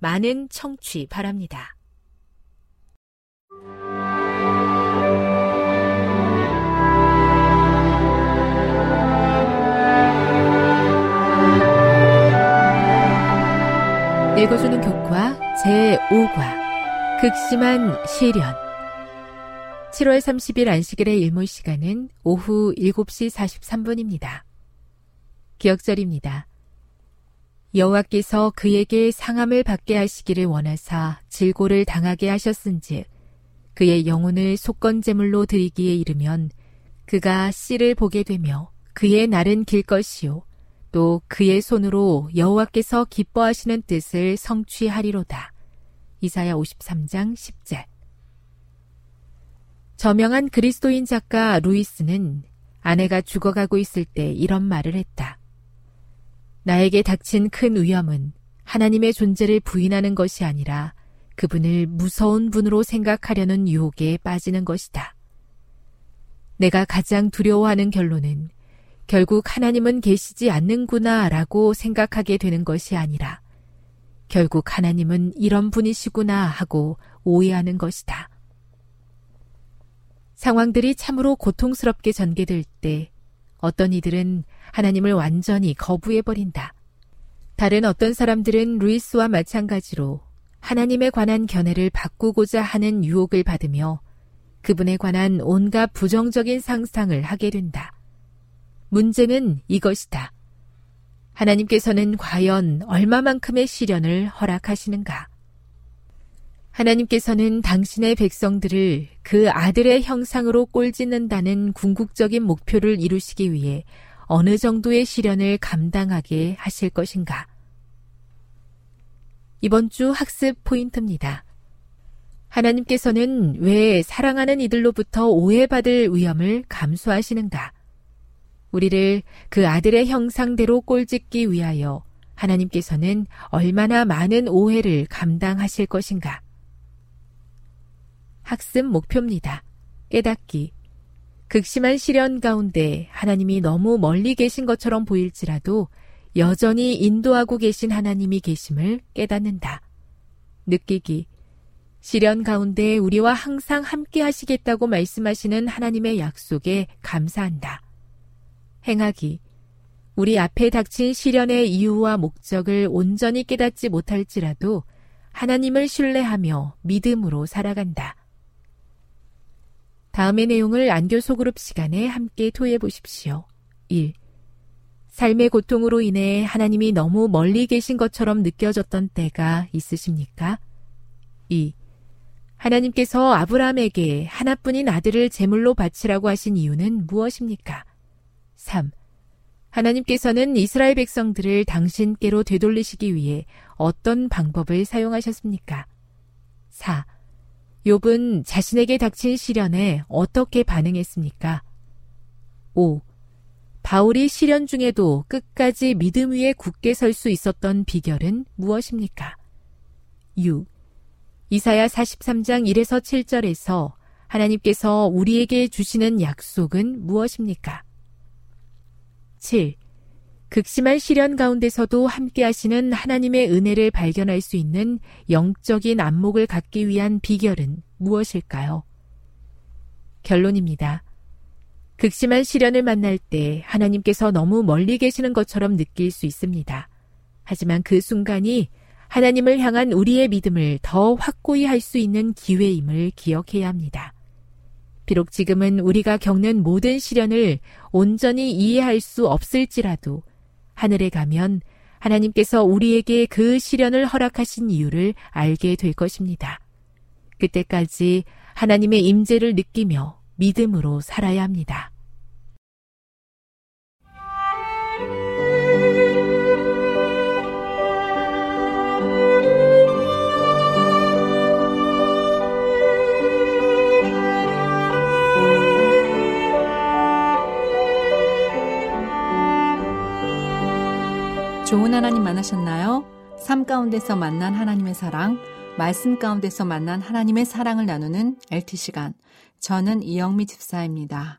많은 청취 바랍니다. 읽어주는 교과 제5과 극심한 시련 7월 30일 안식일의 일몰 시간은 오후 7시 43분입니다. 기억절입니다. 여호와께서 그에게 상함을 받게 하시기를 원하사 질고를 당하게 하셨은즉 그의 영혼을 속건제물로 드리기에 이르면 그가 씨를 보게 되며 그의 날은 길 것이요 또 그의 손으로 여호와께서 기뻐하시는 뜻을 성취하리로다. 이사야 53장 10절 저명한 그리스도인 작가 루이스는 아내가 죽어가고 있을 때 이런 말을 했다. 나에게 닥친 큰 위험은 하나님의 존재를 부인하는 것이 아니라 그분을 무서운 분으로 생각하려는 유혹에 빠지는 것이다. 내가 가장 두려워하는 결론은 결국 하나님은 계시지 않는구나 라고 생각하게 되는 것이 아니라 결국 하나님은 이런 분이시구나 하고 오해하는 것이다. 상황들이 참으로 고통스럽게 전개될 때 어떤 이들은 하나님을 완전히 거부해버린다. 다른 어떤 사람들은 루이스와 마찬가지로 하나님에 관한 견해를 바꾸고자 하는 유혹을 받으며 그분에 관한 온갖 부정적인 상상을 하게 된다. 문제는 이것이다. 하나님께서는 과연 얼마만큼의 시련을 허락하시는가? 하나님께서는 당신의 백성들을 그 아들의 형상으로 꼴짓는다는 궁극적인 목표를 이루시기 위해 어느 정도의 시련을 감당하게 하실 것인가? 이번 주 학습 포인트입니다. 하나님께서는 왜 사랑하는 이들로부터 오해받을 위험을 감수하시는가? 우리를 그 아들의 형상대로 꼴짓기 위하여 하나님께서는 얼마나 많은 오해를 감당하실 것인가? 학습 목표입니다. 깨닫기. 극심한 시련 가운데 하나님이 너무 멀리 계신 것처럼 보일지라도 여전히 인도하고 계신 하나님이 계심을 깨닫는다. 느끼기. 시련 가운데 우리와 항상 함께 하시겠다고 말씀하시는 하나님의 약속에 감사한다. 행하기. 우리 앞에 닥친 시련의 이유와 목적을 온전히 깨닫지 못할지라도 하나님을 신뢰하며 믿음으로 살아간다. 다음의 내용을 안교 소그룹 시간에 함께 토해 보십시오. 1. 삶의 고통으로 인해 하나님이 너무 멀리 계신 것처럼 느껴졌던 때가 있으십니까? 2. 하나님께서 아브라함에게 하나뿐인 아들을 제물로 바치라고 하신 이유는 무엇입니까? 3. 하나님께서는 이스라엘 백성들을 당신께로 되돌리시기 위해 어떤 방법을 사용하셨습니까? 4. 욥은 자신에게 닥친 시련에 어떻게 반응했습니까? 5. 바울이 시련 중에도 끝까지 믿음 위에 굳게 설 수 있었던 비결은 무엇입니까? 6. 이사야 43장 1에서 7절에서 하나님께서 우리에게 주시는 약속은 무엇입니까? 7. 극심한 시련 가운데서도 함께 하시는 하나님의 은혜를 발견할 수 있는 영적인 안목을 갖기 위한 비결은 무엇일까요? 결론입니다. 극심한 시련을 만날 때 하나님께서 너무 멀리 계시는 것처럼 느낄 수 있습니다. 하지만 그 순간이 하나님을 향한 우리의 믿음을 더 확고히 할 수 있는 기회임을 기억해야 합니다. 비록 지금은 우리가 겪는 모든 시련을 온전히 이해할 수 없을지라도 하늘에 가면 하나님께서 우리에게 그 시련을 허락하신 이유를 알게 될 것입니다. 그때까지 하나님의 임재를 느끼며 믿음으로 살아야 합니다. 좋은 하나님 만나셨나요? 삶 가운데서 만난 하나님의 사랑, 말씀 가운데서 만난 하나님의 사랑을 나누는 LT 시간. 저는 이영미 집사입니다.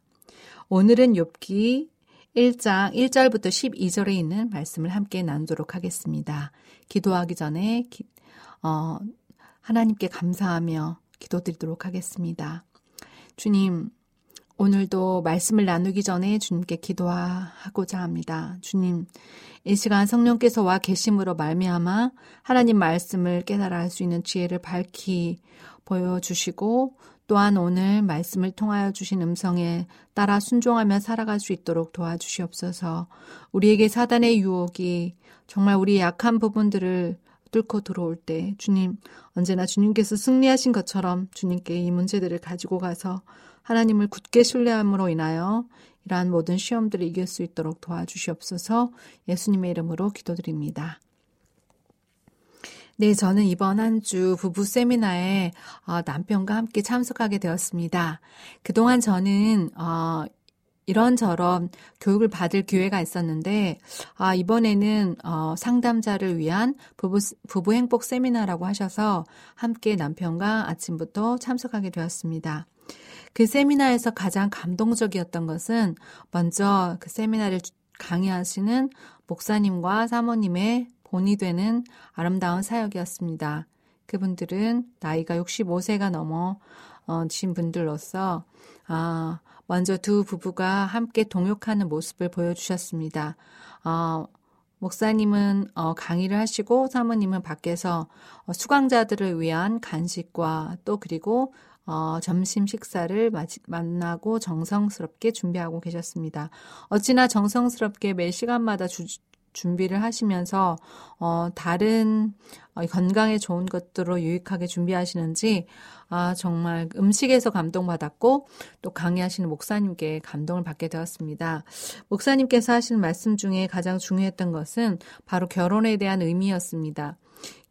오늘은 욥기 1장 1절부터 12절에 있는 말씀을 함께 나누도록 하겠습니다. 기도하기 전에 기, 어, 하나님께 감사하며 기도드리도록 하겠습니다. 주님, 오늘도 말씀을 나누기 전에 주님께 기도하고자 합니다. 주님, 이 시간 성령께서 와 계심으로 말미암아 하나님 말씀을 깨달아 할 수 있는 지혜를 밝히 보여주시고 또한 오늘 말씀을 통하여 주신 음성에 따라 순종하며 살아갈 수 있도록 도와주시옵소서. 우리에게 사단의 유혹이 정말 우리 약한 부분들을 뚫고 들어올 때 주님 언제나 주님께서 승리하신 것처럼 주님께 이 문제들을 가지고 가서 하나님을 굳게 신뢰함으로 인하여 이러한 모든 시험들을 이길 수 있도록 도와주시옵소서 예수님의 이름으로 기도드립니다. 네, 저는 이번 한 주 부부 세미나에 어, 남편과 함께 참석하게 되었습니다. 그동안 저는 어, 이런저런 교육을 받을 기회가 있었는데 아 이번에는 어, 상담자를 위한 부부 부부 행복 세미나라고 하셔서 함께 남편과 아침부터 참석하게 되었습니다. 그 세미나에서 가장 감동적이었던 것은 먼저 그 세미나를 강의하시는 목사님과 사모님의 본이 되는 아름다운 사역이었습니다. 그분들은 나이가 65세가 넘어 어, 진 분들로서 아, 먼저 두 부부가 함께 동역하는 모습을 보여주셨습니다. 어, 목사님은 어, 강의를 하시고 사모님은 밖에서 어, 수강자들을 위한 간식과 또 그리고 어, 점심 식사를 만나고 정성스럽게 준비하고 계셨습니다. 어찌나 정성스럽게 매 시간마다 주, 준비를 하시면서 어, 다른 어, 건강에 좋은 것들로 유익하게 준비하시는지 아, 정말 음식에서 감동받았고 또 강의하시는 목사님께 감동을 받게 되었습니다. 목사님께서 하시는 말씀 중에 가장 중요했던 것은 바로 결혼에 대한 의미였습니다.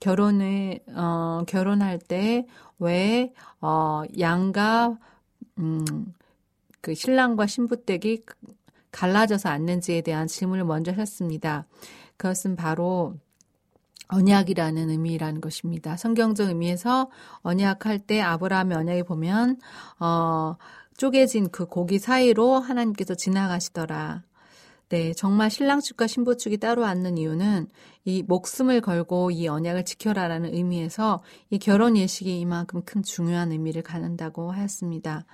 결혼을 어, 결혼할 때왜 어, 양가 음, 그 신랑과 신부댁이 갈라져서 앉는지에 대한 질문을 먼저 하셨습니다. 그것은 바로 언약이라는 의미라는 것입니다. 성경적 의미에서 언약할 때 아브라함의 언약에 보면 어 쪼개진 그 고기 사이로 하나님께서 지나가시더라. 네, 정말 신랑 측과 신부 측이 따로 앉는 이유는 이 목숨을 걸고 이 언약을 지켜라라는 의미에서 이 결혼 예식이 이만큼 큰 중요한 의미를 갖는다고 하였습니다.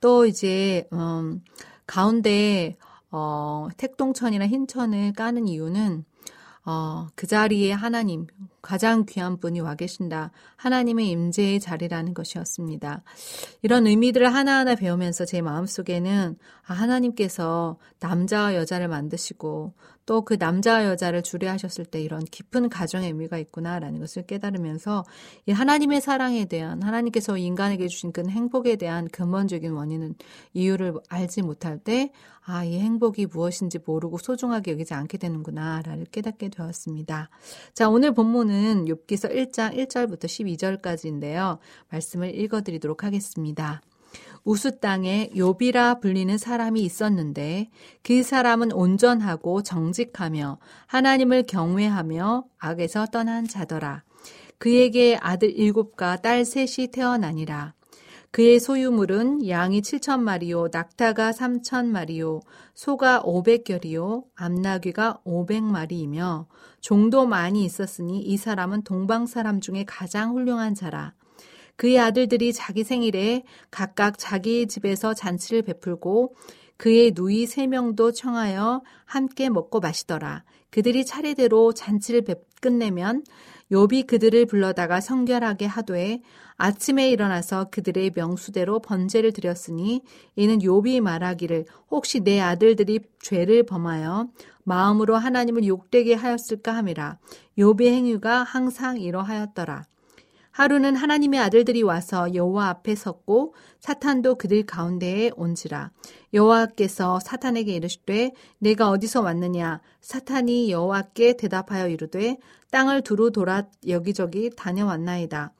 또 이제 음 가운데 어 택동천이나 흰천을 까는 이유는 어, 그 자리에 하나님, 가장 귀한 분이 와 계신다. 하나님의 임재의 자리라는 것이었습니다. 이런 의미들을 하나하나 배우면서 제 마음속에는 아, 하나님께서 남자와 여자를 만드시고 또 그 남자와 여자를 주례하셨을 때 이런 깊은 가정의 의미가 있구나라는 것을 깨달으면서 이 하나님의 사랑에 대한 하나님께서 인간에게 주신 그 행복에 대한 근본적인 원인은 이유를 알지 못할 때 아, 이 행복이 무엇인지 모르고 소중하게 여기지 않게 되는구나라를 깨닫게 되었습니다. 자, 오늘 본문은 욥기서 1장 1절부터 12절까지인데요. 말씀을 읽어 드리도록 하겠습니다. 우수 땅에 욥이라 불리는 사람이 있었는데 그 사람은 온전하고 정직하며 하나님을 경외하며 악에서 떠난 자더라. 그에게 아들 일곱과 딸 셋이 태어나니라. 그의 소유물은 양이 7천 마리요, 낙타가 3천 마리요, 소가 500결이요, 암나귀가 500마리이며 종도 많이 있었으니 이 사람은 동방 사람 중에 가장 훌륭한 자라. 그의 아들들이 자기 생일에 각각 자기 집에서 잔치를 베풀고 그의 누이 세 명도 청하여 함께 먹고 마시더라. 그들이 차례대로 잔치를 끝내면 욥이 그들을 불러다가 성결하게 하되 아침에 일어나서 그들의 명수대로 번제를 드렸으니 이는 욥이 말하기를 혹시 내 아들들이 죄를 범하여 마음으로 하나님을 욕되게 하였을까 함이라. 욥의 행위가 항상 이러하였더라. 하루는 하나님의 아들들이 와서 여호와 앞에 섰고 사탄도 그들 가운데에 온지라 여호와께서 사탄에게 이르시되 내가 어디서 왔느냐? 사탄이 여호와께 대답하여 이르되 땅을 두루 돌아 여기저기 다녀왔나이다.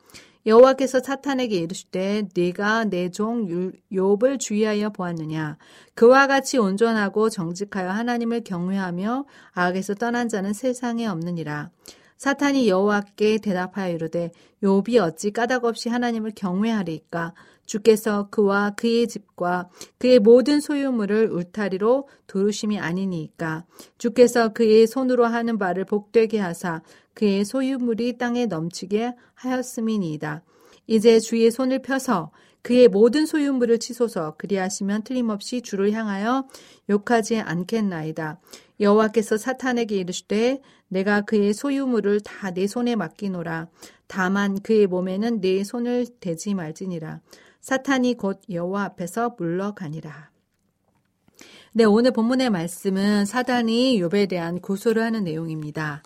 여호와께서 사탄에게 이르시되 네가 내 종 욥을 주의하여 보았느냐? 그와 같이 온전하고 정직하여 하나님을 경외하며 악에서 떠난 자는 세상에 없느니라. 사탄이 여호와께 대답하여 이르되 욥이 어찌 까닭없이 하나님을 경외하리까 주께서 그와 그의 집과 그의 모든 소유물을 울타리로 두르심이 아니니까 주께서 그의 손으로 하는 바를 복되게 하사 그의 소유물이 땅에 넘치게 하였음이니이다. 이제 주의 손을 펴서 그의 모든 소유물을 치소서 그리하시면 틀림없이 주를 향하여 욕하지 않겠나이다. 여호와께서 사탄에게 이르시되 내가 그의 소유물을 다 내 손에 맡기노라. 다만 그의 몸에는 내 손을 대지 말지니라. 사탄이 곧 여호와 앞에서 물러가니라. 네, 오늘 본문의 말씀은 사단이 욥에 대한 고소를 하는 내용입니다.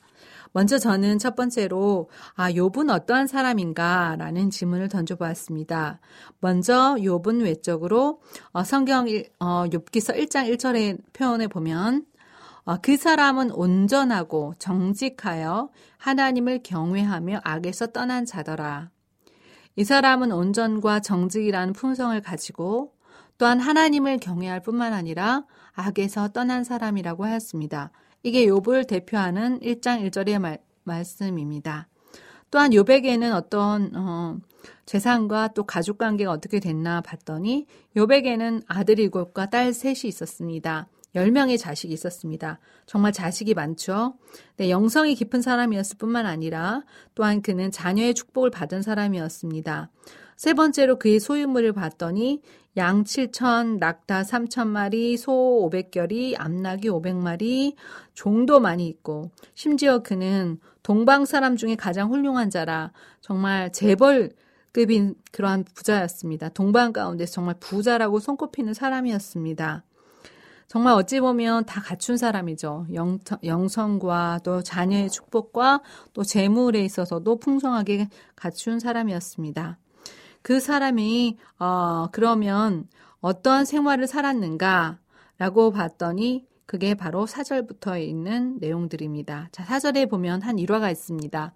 먼저 저는 첫 번째로 아 욥은 어떠한 사람인가라는 질문을 던져 보았습니다. 먼저 욥은 외적으로 어, 성경 어, 욥기서 1장 1절의 표현에 보면 어, 그 사람은 온전하고 정직하여 하나님을 경외하며 악에서 떠난 자더라. 이 사람은 온전과 정직이라는 품성을 가지고 또한 하나님을 경외할 뿐만 아니라 악에서 떠난 사람이라고 하였습니다. 이게 욥을 대표하는 1장 1절의 말, 말씀입니다. 또한 욥에게는 어떤 어, 재산과 또 가족 관계가 어떻게 됐나 봤더니 욥에게는 아들 일곱과 딸 셋이 있었습니다. 10명의 자식이 있었습니다. 정말 자식이 많죠. 네, 영성이 깊은 사람이었을 뿐만 아니라 또한 그는 자녀의 축복을 받은 사람이었습니다. 세 번째로 그의 소유물을 봤더니 양 7천, 낙타 3천 마리, 소 500결이, 암낙이 500마리, 종도 많이 있고 심지어 그는 동방 사람 중에 가장 훌륭한 자라 정말 재벌 급인 그러한 부자였습니다. 동방 가운데서 정말 부자라고 손꼽히는 사람이었습니다. 정말 어찌 보면 다 갖춘 사람이죠. 영, 영성과 또 자녀의 축복과 또 재물에 있어서도 풍성하게 갖춘 사람이었습니다. 그 사람이 어 그러면 어떠한 생활을 살았는가라고 봤더니 그게 바로 사절부터 있는 내용들입니다. 자, 사절에 보면 한 일화가 있습니다.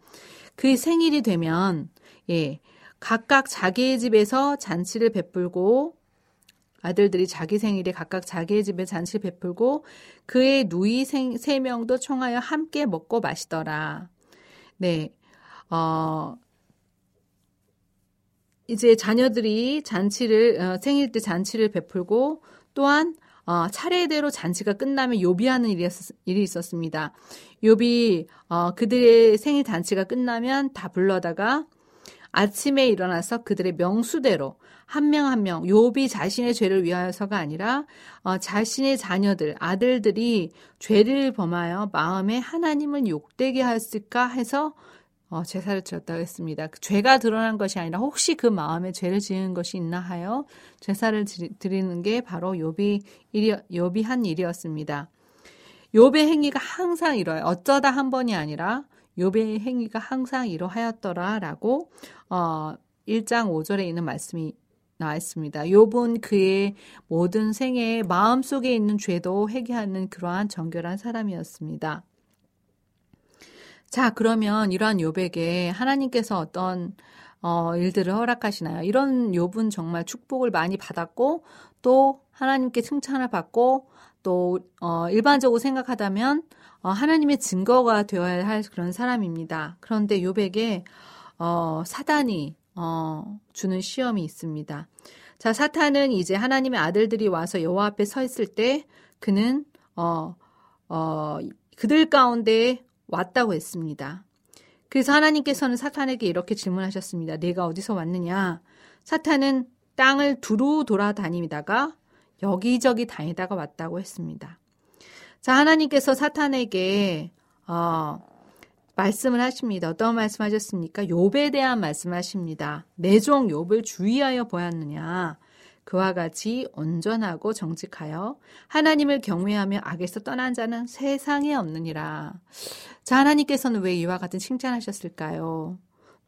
그 생일이 되면 예, 각각 자기의 집에서 잔치를 베풀고 아들들이 자기 생일에 각각 자기의 집에 잔치를 베풀고 그의 누이 생, 세 명도 총하여 함께 먹고 마시더라. 네. 어, 이제 자녀들이 잔치를 어, 생일 때 잔치를 베풀고 또한 어, 차례대로 잔치가 끝나면 요비하는 일이, 일이 있었습니다. 요비 어, 그들의 생일 잔치가 끝나면 다 불러다가 아침에 일어나서 그들의 명수대로 한 명 한 명 요비 자신의 죄를 위하여서가 아니라 어, 자신의 자녀들 아들들이 죄를 범하여 마음에 하나님을 욕되게 하였을까 해서 어, 제사를 드렸다고 했습니다. 그 죄가 드러난 것이 아니라 혹시 그 마음에 죄를 지은 것이 있나 하여 제사를 드리는 게 바로 요비 일이 요비 한 일이었습니다. 요배 행위가 항상 이러요. 어쩌다 한 번이 아니라 요배 행위가 항상 이러하였더라라고 어 1장 5절에 있는 말씀이 나와 있습니다. 욥은 그의 모든 생애에 마음속에 있는 죄도 회개하는 그러한 정결한 사람이었습니다. 자, 그러면 이러한 욥에게 하나님께서 어떤 어, 일들을 허락하시나요? 이런 욥은 정말 축복을 많이 받았고 또 하나님께 칭찬을 받고 또 어, 일반적으로 생각하다면 어, 하나님의 증거가 되어야 할 그런 사람입니다. 그런데 욥에게 어, 사단이 어, 주는 시험이 있습니다. 자, 사탄은 이제 하나님의 아들들이 와서 여호와 앞에 서 있을 때 그는 어, 어, 그들 가운데 왔다고 했습니다. 그래서 하나님께서는 사탄에게 이렇게 질문하셨습니다. 내가 어디서 왔느냐? 사탄은 땅을 두루 돌아다니다가 여기저기 다니다가 왔다고 했습니다. 자, 하나님께서 사탄에게 어, 말씀을 하십니다. 어떤 말씀하셨습니까? 욥에 대한 말씀하십니다. 내종 욥을 주의하여 보았느냐? 그와 같이 온전하고 정직하여 하나님을 경외하며 악에서 떠난 자는 세상에 없느니라. 자, 하나님께서는 왜 이와 같은 칭찬하셨을까요?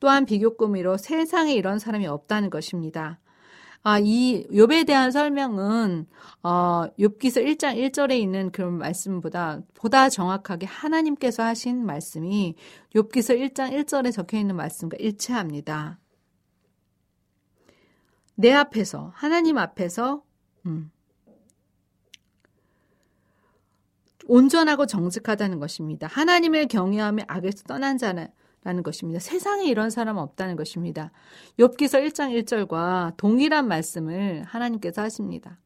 또한 비교꾸미로 세상에 이런 사람이 없다는 것입니다. 아, 이 욥에 대한 설명은 어 욥기서 1장 1절에 있는 그런 말씀보다 보다 정확하게 하나님께서 하신 말씀이 욥기서 1장 1절에 적혀 있는 말씀과 일치합니다. 내 앞에서 하나님 앞에서 음, 온전하고 정직하다는 것입니다. 하나님을 경외하며 악에서 떠난 자는 라는 것입니다. 세상에 이런 사람은 없다는 것입니다. 욥기서 1장 1절과 동일한 말씀을 하나님께서 하십니다.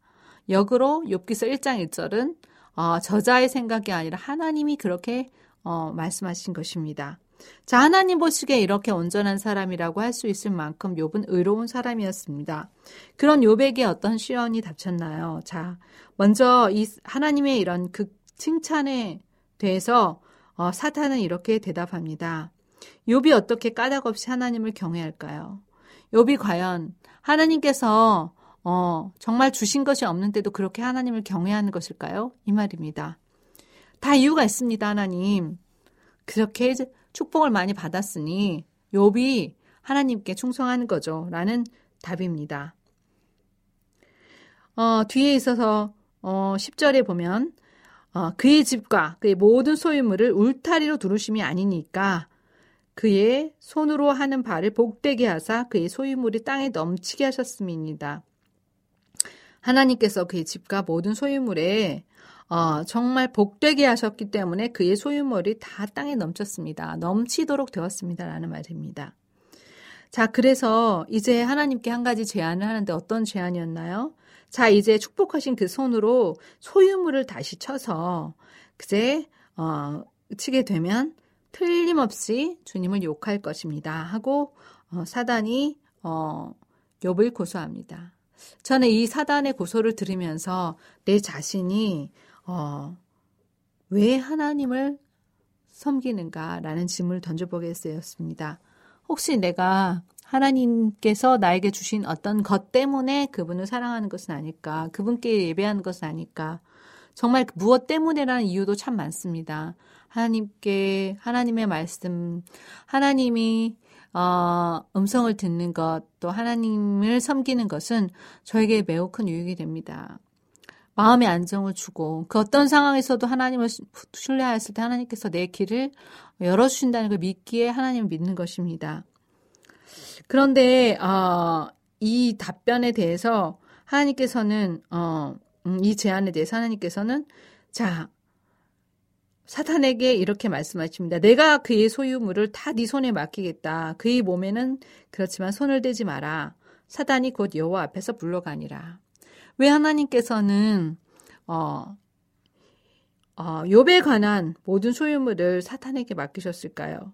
역으로 욥기서 1장 1절은 어, 저자의 생각이 아니라 하나님이 그렇게 어, 말씀하신 것입니다. 자, 하나님 보시기에 이렇게 온전한 사람이라고 할 수 있을 만큼 욥은 의로운 사람이었습니다. 그런 욥에게 어떤 시련이 닥쳤나요? 자, 먼저 이 하나님의 이런 극 칭찬에 대해서 어, 사탄은 이렇게 대답합니다. 욥이 어떻게 까닭없이 하나님을 경외할까요? 욥이 과연 하나님께서 어, 정말 주신 것이 없는데도 그렇게 하나님을 경외하는 것일까요? 이 말입니다. 다 이유가 있습니다, 하나님. 그렇게 축복을 많이 받았으니 욥이 하나님께 충성하는 거죠. 라는 답입니다. 어, 뒤에 있어서 어, 10절에 보면 어, 그의 집과 그의 모든 소유물을 울타리로 두르심이 아니니까 그의 손으로 하는 발을 복되게 하사 그의 소유물이 땅에 넘치게 하셨음입니다. 하나님께서 그의 집과 모든 소유물에 어, 정말 복되게 하셨기 때문에 그의 소유물이 다 땅에 넘쳤습니다. 넘치도록 되었습니다. 라는 말입니다. 자, 그래서 이제 하나님께 한 가지 제안을 하는데 어떤 제안이었나요? 자, 이제 축복하신 그 손으로 소유물을 다시 쳐서 그제 어, 치게 되면 틀림없이 주님을 욕할 것입니다. 하고 어, 사단이 어, 욥을 고소합니다. 저는 이 사단의 고소를 들으면서 내 자신이 어, 왜 하나님을 섬기는가라는 질문을 던져보게 되었습니다. 혹시 내가 하나님께서 나에게 주신 어떤 것 때문에 그분을 사랑하는 것은 아닐까? 그분께 예배하는 것은 아닐까? 정말 무엇 때문에라는 이유도 참 많습니다. 하나님께 하나님의 말씀, 하나님이 어, 음성을 듣는 것, 또 하나님을 섬기는 것은 저에게 매우 큰 유익이 됩니다. 마음의 안정을 주고 그 어떤 상황에서도 하나님을 신뢰하였을 때 하나님께서 내 길을 열어주신다는 걸 믿기에 하나님을 믿는 것입니다. 그런데 어, 이 답변에 대해서 하나님께서는 어, 음, 이 제안에 대해서 하나님께서는 자 사탄에게 이렇게 말씀하십니다. 내가 그의 소유물을 다 네 손에 맡기겠다. 그의 몸에는 그렇지만 손을 대지 마라. 사단이 곧 여호와 앞에서 물러가니라. 왜 하나님께서는 어, 어, 욥에 관한 모든 소유물을 사탄에게 맡기셨을까요?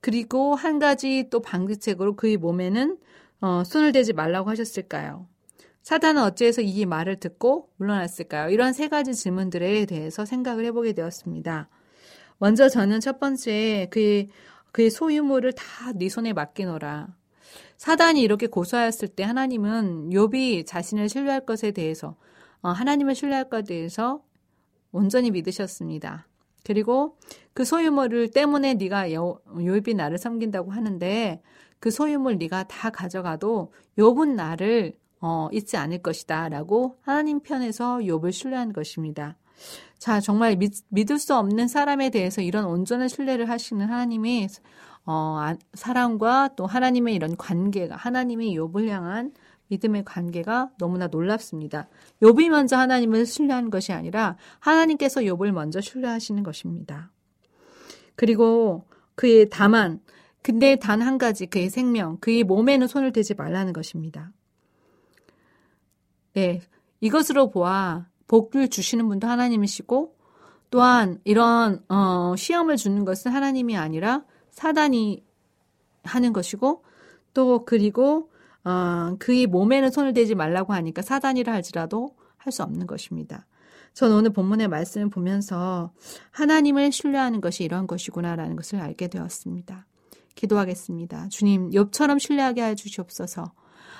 그리고 한 가지 또 방지책으로 그의 몸에는 어, 손을 대지 말라고 하셨을까요? 사단은 어찌해서 이 말을 듣고 물러났을까요? 이런 세 가지 질문들에 대해서 생각을 해보게 되었습니다. 먼저 저는 첫 번째 그 그의 소유물을 다 네 손에 맡기노라. 사단이 이렇게 고소하였을 때 하나님은 욥이 자신을 신뢰할 것에 대해서 어, 하나님을 신뢰할 것에 대해서 온전히 믿으셨습니다. 그리고 그 소유물을 때문에 네가 욥이 나를 섬긴다고 하는데 그 소유물 네가 다 가져가도 욥은 나를 어, 잊지 않을 것이다 라고 하나님 편에서 욥을 신뢰한 것입니다. 자, 정말 믿, 믿을 수 없는 사람에 대해서 이런 온전한 신뢰를 하시는 하나님이 어, 사랑과 또 하나님의 이런 관계가 하나님의 욥을 향한 믿음의 관계가 너무나 놀랍습니다. 욥이 먼저 하나님을 신뢰한 것이 아니라 하나님께서 욥을 먼저 신뢰하시는 것입니다. 그리고 그의 다만 근데 단 한 가지 그의 생명, 그의 몸에는 손을 대지 말라는 것입니다. 네, 이것으로 보아 복을 주시는 분도 하나님이시고 또한 이런 어, 시험을 주는 것은 하나님이 아니라 사단이 하는 것이고 또 그리고 어, 그의 몸에는 손을 대지 말라고 하니까 사단이라 할지라도 할 수 없는 것입니다. 저는 오늘 본문의 말씀을 보면서 하나님을 신뢰하는 것이 이런 것이구나라는 것을 알게 되었습니다. 기도하겠습니다. 주님, 욥처럼 신뢰하게 해 주시옵소서.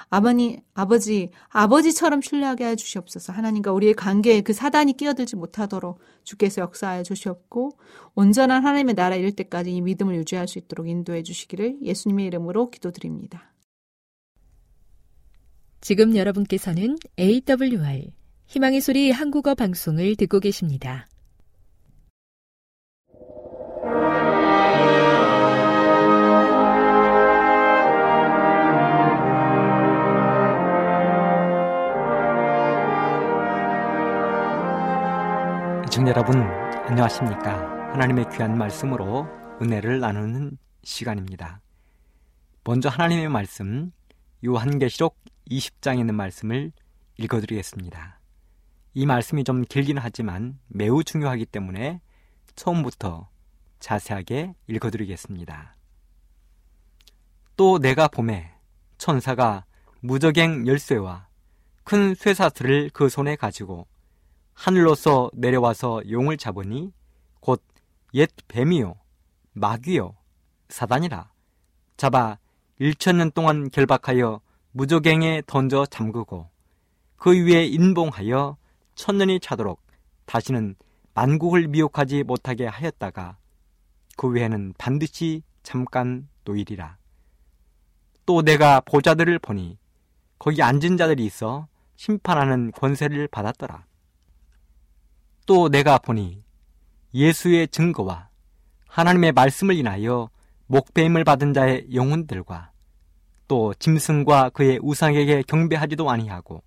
아버니, 아버지, 아버지처럼 신뢰하게 해 주시옵소서. 하나님과 우리의 관계에 그 사단이 끼어들지 못하도록 주께서 역사하여 주시옵고 온전한 하나님의 나라 이를 때까지 이 믿음을 유지할 수 있도록 인도해 주시기를 예수님의 이름으로 기도드립니다. 지금 여러분께서는 AWR 희망의 소리 한국어 방송을 듣고 계십니다. 애청 여러분 안녕하십니까? 하나님의 귀한 말씀으로 은혜를 나누는 시간입니다. 먼저 하나님의 말씀 요한계시록 20장에 있는 말씀을 읽어드리겠습니다. 이 말씀이 좀 길긴 하지만 매우 중요하기 때문에 처음부터 자세하게 읽어드리겠습니다. 또 내가 봄에 천사가 무적행 열쇠와 큰 쇠사슬을 그 손에 가지고 하늘로서 내려와서 용을 잡으니 곧 옛 뱀이요 마귀요 사단이라 잡아 일천년 동안 결박하여 무적행에 던져 잠그고 그 위에 인봉하여 천년이 차도록 다시는 만국을 미혹하지 못하게 하였다가 그 외에는 반드시 잠깐 노일이라. 또 내가 보자들을 보니 거기 앉은 자들이 있어 심판하는 권세를 받았더라. 또 내가 보니 예수의 증거와 하나님의 말씀을 인하여 목배임을 받은 자의 영혼들과 또 짐승과 그의 우상에게 경배하지도 아니하고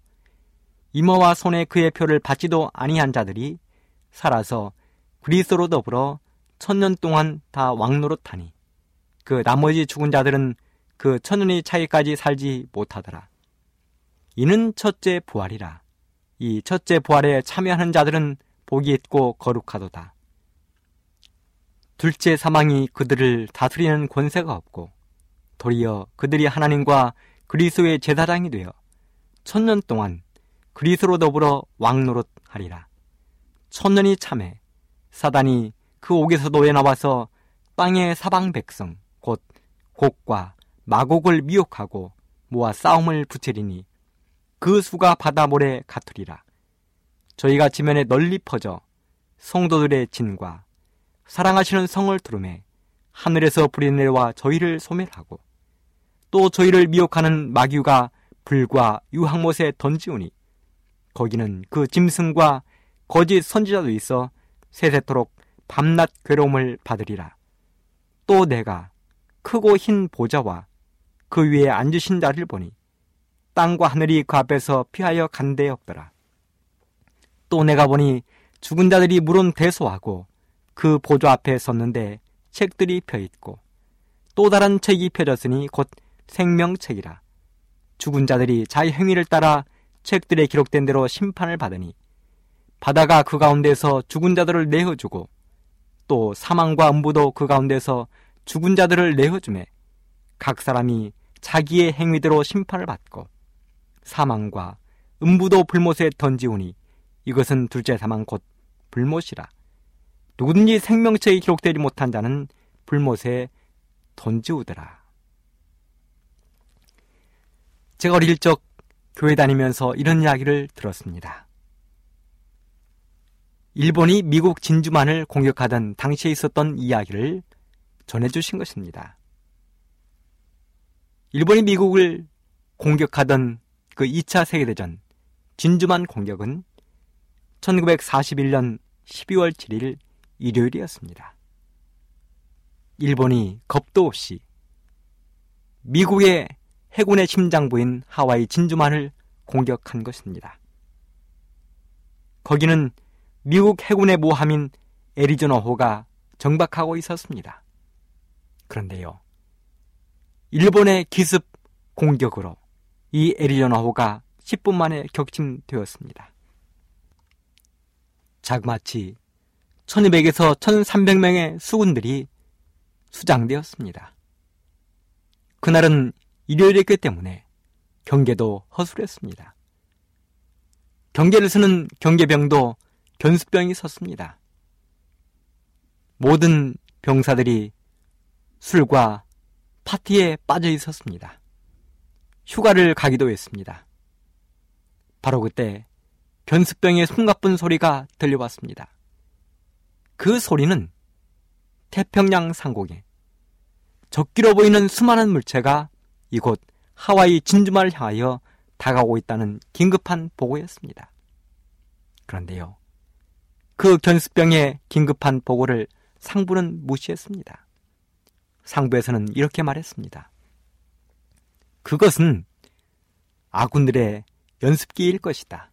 이모와 손에 그의 표를 받지도 아니한 자들이 살아서 그리스도로 더불어 천년 동안 다 왕노릇하니 그 나머지 죽은 자들은 그 천년의 차이까지 살지 못하더라. 이는 첫째 부활이라. 이 첫째 부활에 참여하는 자들은 복이 있고 거룩하도다. 둘째 사망이 그들을 다스리는 권세가 없고 도리어 그들이 하나님과 그리스도의 제사장이 되어 천년 동안 그리스로 더불어 왕노릇 하리라. 천년이 참해 사단이 그 옥에서 노예 나와서 땅의 사방 백성 곧 곡과 마곡을 미혹하고 모아 싸움을 붙이리니 그 수가 바다 모래 같으리라. 저희가 지면에 널리 퍼져 성도들의 진과 사랑하시는 성을 두름에 하늘에서 불이 내려와 저희를 소멸하고 또 저희를 미혹하는 마귀가 불과 유황못에 던지우니 거기는 그 짐승과 거짓 선지자도 있어 세세토록 밤낮 괴로움을 받으리라. 또 내가 크고 흰 보좌와 그 위에 앉으신 자를 보니 땅과 하늘이 그 앞에서 피하여 간데 없더라. 또 내가 보니 죽은 자들이 물은 대소하고 그 보좌 앞에 섰는데 책들이 펴 있고 또 다른 책이 펴졌으니 곧 생명책이라. 죽은 자들이 자의 행위를 따라 책들에 기록된 대로 심판을 받으니 바다가 그 가운데서 죽은 자들을 내어주고 또 사망과 음부도 그 가운데서 죽은 자들을 내어주매 각 사람이 자기의 행위대로 심판을 받고 사망과 음부도 불못에 던지우니 이것은 둘째 사망 곧 불못이라. 누구든지 생명체에 기록되지 못한 자는 불못에 던지우더라. 제가 어릴 적 교회 다니면서 이런 이야기를 들었습니다. 일본이 미국 진주만을 공격하던 당시에 있었던 이야기를 전해주신 것입니다. 일본이 미국을 공격하던 그 2차 세계대전 진주만 공격은 1941년 12월 7일 일요일이었습니다. 일본이 겁도 없이 미국의 해군의 심장부인 하와이 진주만을 공격한 것입니다. 거기는 미국 해군의 모함인 애리조나호가 정박하고 있었습니다. 그런데요, 일본의 기습 공격으로 이 애리조나호가 10분 만에 격침되었습니다. 자그마치 1200에서 1300명의 수군들이 수장되었습니다. 그날은 일요일이었기 때문에 경계도 허술했습니다. 경계를 쓰는 경계병도 견수병이 섰습니다. 모든 병사들이 술과 파티에 빠져 있었습니다. 휴가를 가기도 했습니다. 바로 그때 견수병의 숨가쁜 소리가 들려왔습니다. 그 소리는 태평양 상공에 적기로 보이는 수많은 물체가 이곳 하와이 진주만을 향하여 다가오고 있다는 긴급한 보고였습니다. 그런데요. 그 견수병의 긴급한 보고를 상부는 무시했습니다. 상부에서는 이렇게 말했습니다. 그것은 아군들의 연습기일 것이다.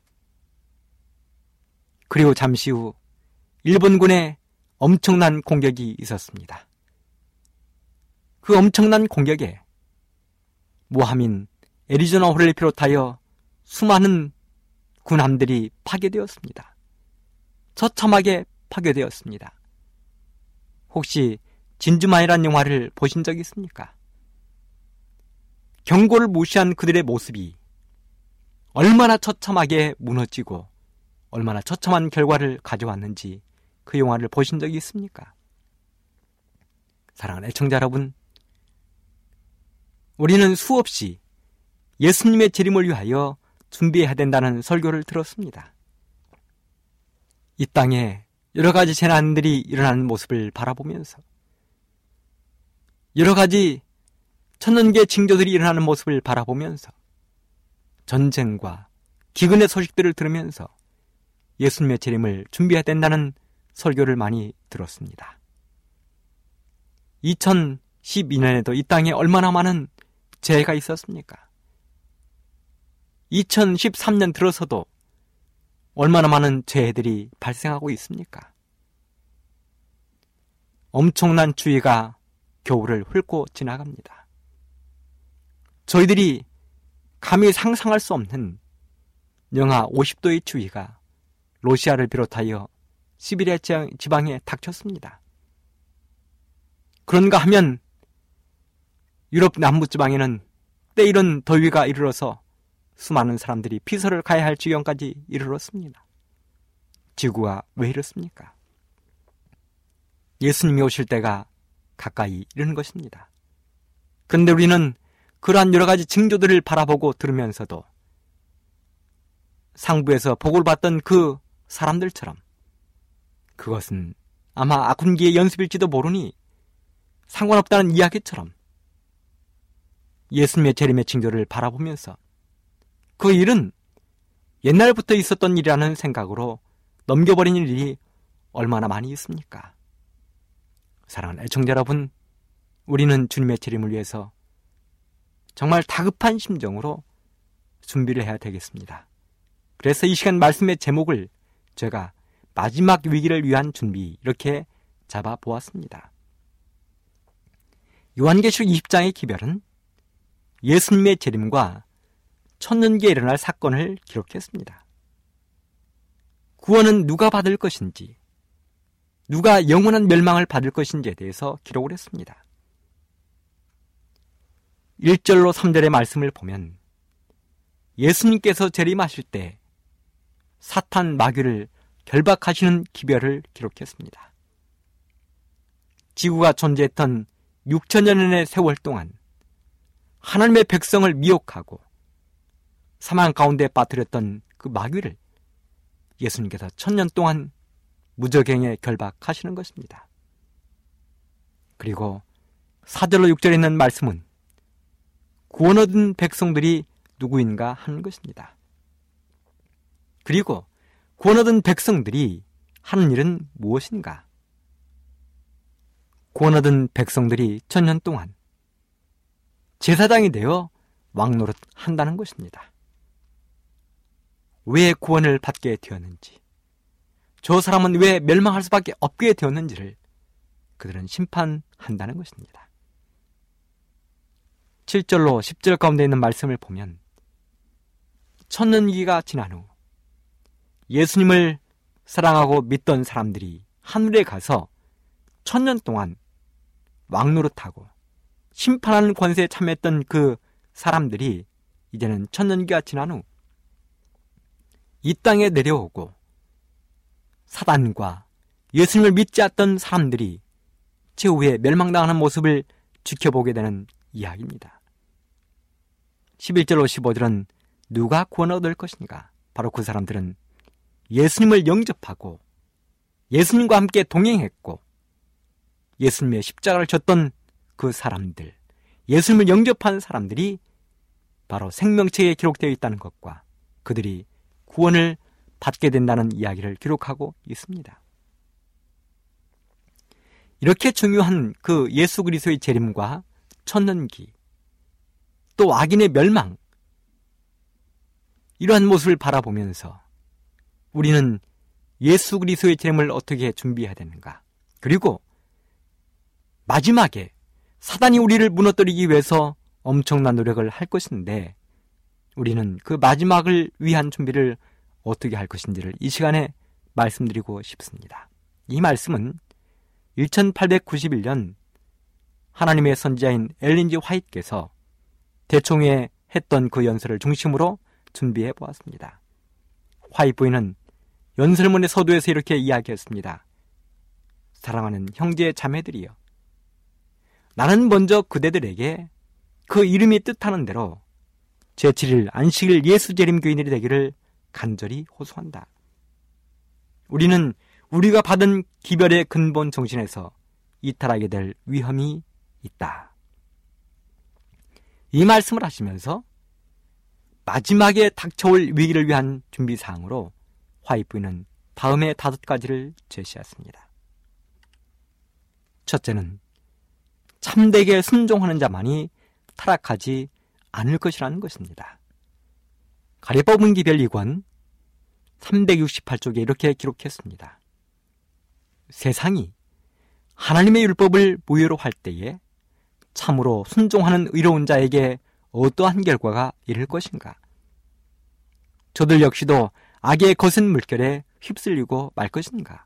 그리고 잠시 후 일본군의 엄청난 공격이 있었습니다. 그 엄청난 공격에 모함인 애리조나호를 비롯하여 수많은 군함들이 파괴되었습니다. 처참하게 파괴되었습니다. 혹시 진주만이란 영화를 보신 적 있습니까? 경고를 무시한 그들의 모습이 얼마나 처참하게 무너지고 얼마나 처참한 결과를 가져왔는지 그 영화를 보신 적이 있습니까? 사랑하는 애청자 여러분, 우리는 수없이 예수님의 재림을 위하여 준비해야 된다는 설교를 들었습니다. 이 땅에 여러 가지 재난들이 일어나는 모습을 바라보면서 여러 가지 천년계 징조들이 일어나는 모습을 바라보면서 전쟁과 기근의 소식들을 들으면서 예수님의 재림을 준비해야 된다는 설교를 많이 들었습니다. 2012년에도 이 땅에 얼마나 많은 재해가 있었습니까? 2013년 들어서도 얼마나 많은 재해들이 발생하고 있습니까? 엄청난 추위가 겨울을 훑고 지나갑니다. 저희들이 감히 상상할 수 없는 영하 50도의 추위가 로시아를 비롯하여 시비리아 지방에 닥쳤습니다. 그런가 하면 유럽 남부 지방에는 때이른 더위가 이르러서 수많은 사람들이 피서를 가야 할 지경까지 이르렀습니다. 지구가 왜 이렇습니까? 예수님이 오실 때가 가까이 이르는 것입니다. 그런데 우리는 그러한 여러 가지 징조들을 바라보고 들으면서도 상부에서 복을 받던 그 사람들처럼 그것은 아마 아군기의 연습일지도 모르니 상관없다는 이야기처럼 예수님의 재림의 징조를 바라보면서 그 일은 옛날부터 있었던 일이라는 생각으로 넘겨버린 일이 얼마나 많이 있습니까? 사랑하는 애청자 여러분, 우리는 주님의 재림을 위해서 정말 다급한 심정으로 준비를 해야 되겠습니다. 그래서 이 시간 말씀의 제목을 제가 마지막 위기를 위한 준비 이렇게 잡아 보았습니다. 요한계시록 20장의 기별은 예수님의 재림과 천년기에 일어날 사건을 기록했습니다. 구원은 누가 받을 것인지, 누가 영원한 멸망을 받을 것인지에 대해서 기록을 했습니다. 1절로 3절의 말씀을 보면 예수님께서 재림하실 때 사탄 마귀를 결박하시는 기별을 기록했습니다. 지구가 존재했던 6천년의 세월 동안 하나님의 백성을 미혹하고 사망 가운데 빠뜨렸던 그 마귀를 예수님께서 천년 동안 무적행에 결박하시는 것입니다. 그리고 사절로 6절에 있는 말씀은 구원 얻은 백성들이 누구인가 하는 것입니다. 그리고 구원 얻은 백성들이 하는 일은 무엇인가? 구원 얻은 백성들이 천년 동안 제사장이 되어 왕노릇 한다는 것입니다. 왜 구원을 받게 되었는지, 저 사람은 왜 멸망할 수밖에 없게 되었는지를 그들은 심판한다는 것입니다. 7절로 10절 가운데 있는 말씀을 보면 천년기가 지난 후 예수님을 사랑하고 믿던 사람들이 하늘에 가서 천년 동안 왕노릇하고 심판하는 권세에 참여했던 그 사람들이 이제는 천년기가 지난 후 이 땅에 내려오고 사단과 예수님을 믿지 않던 사람들이 최후에 멸망당하는 모습을 지켜보게 되는 이야기입니다. 11절로 15절은 누가 구원 얻을 것인가? 바로 그 사람들은 예수님을 영접하고 예수님과 함께 동행했고 예수님의 십자가를 졌던 그 사람들, 예수님을 영접한 사람들이 바로 생명체에 기록되어 있다는 것과 그들이 구원을 받게 된다는 이야기를 기록하고 있습니다. 이렇게 중요한 그 예수 그리스도의 재림과 천년기, 또 악인의 멸망, 이러한 모습을 바라보면서 우리는 예수 그리스도의 재림을 어떻게 준비해야 되는가? 그리고 마지막에 사단이 우리를 무너뜨리기 위해서 엄청난 노력을 할 것인데 우리는 그 마지막을 위한 준비를 어떻게 할 것인지를 이 시간에 말씀드리고 싶습니다. 이 말씀은 1891년 하나님의 선지자인 엘린지 화이트께서 대총회 했던 그 연설을 중심으로 준비해 보았습니다. 화이트 부인은 연설문의 서두에서 이렇게 이야기했습니다. 사랑하는 형제 자매들이여. 나는 먼저 그대들에게 그 이름이 뜻하는 대로 제7일 안식일 예수 재림 교인들이 되기를 간절히 호소한다. 우리는 우리가 받은 기별의 근본 정신에서 이탈하게 될 위험이 있다. 이 말씀을 하시면서 마지막에 닥쳐올 위기를 위한 준비 사항으로 화이트는 다음의 다섯 가지를 제시했습니다. 첫째는 참되게 순종하는 자만이 타락하지 않을 것이라는 것입니다. 가래법은 기별 2권 368쪽에 이렇게 기록했습니다. 세상이 하나님의 율법을 무효로 할 때에 참으로 순종하는 의로운 자에게 어떠한 결과가 이를 것인가? 저들 역시도 악의 거센 물결에 휩쓸리고 말 것인가?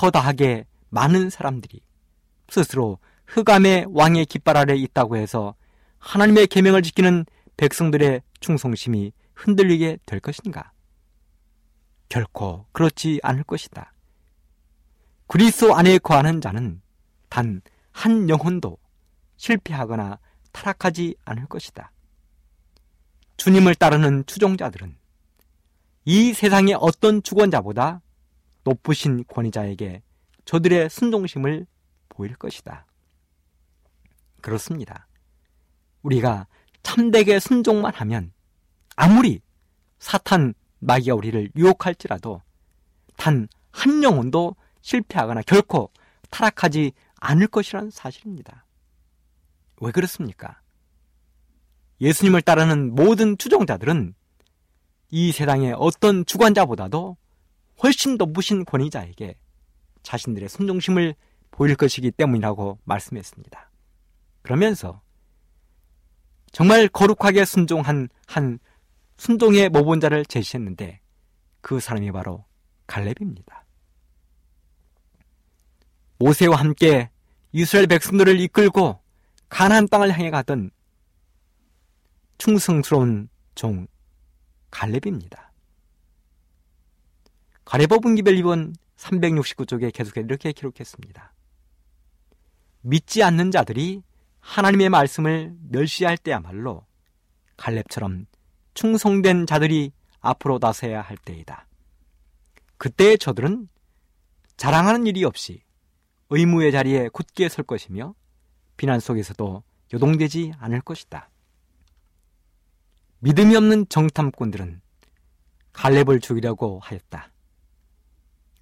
허다하게 많은 사람들이 스스로 흑암의 왕의 깃발 아래 있다고 해서 하나님의 계명을 지키는 백성들의 충성심이 흔들리게 될 것인가? 결코 그렇지 않을 것이다. 그리스도 안에 거하는 자는 단 한 영혼도 실패하거나 타락하지 않을 것이다. 주님을 따르는 추종자들은 이 세상의 어떤 주권자보다 높으신 권위자에게 저들의 순종심을 보일 것이다. 그렇습니다. 우리가 참되게 순종만 하면 아무리 사탄 마귀가 우리를 유혹할지라도 단 한 영혼도 실패하거나 결코 타락하지 않을 것이라는 사실입니다. 왜 그렇습니까? 예수님을 따르는 모든 추종자들은 이 세상의 어떤 주관자보다도 훨씬 높으신 권위자에게 자신들의 순종심을 보일 것이기 때문이라고 말씀했습니다. 그러면서 정말 거룩하게 순종한 한 순종의 모본자를 제시했는데 그 사람이 바로 갈렙입니다. 모세와 함께 이스라엘 백성들을 이끌고 가나안 땅을 향해 가던 충성스러운 종 갈렙입니다. 가레버분기별 2번 369쪽에 계속해 이렇게 기록했습니다. 믿지 않는 자들이 하나님의 말씀을 멸시할 때야말로 갈렙처럼 충성된 자들이 앞으로 나서야 할 때이다. 그때 저들은 자랑하는 일이 없이 의무의 자리에 굳게 설 것이며 비난 속에서도 요동되지 않을 것이다. 믿음이 없는 정탐꾼들은 갈렙을 죽이려고 하였다.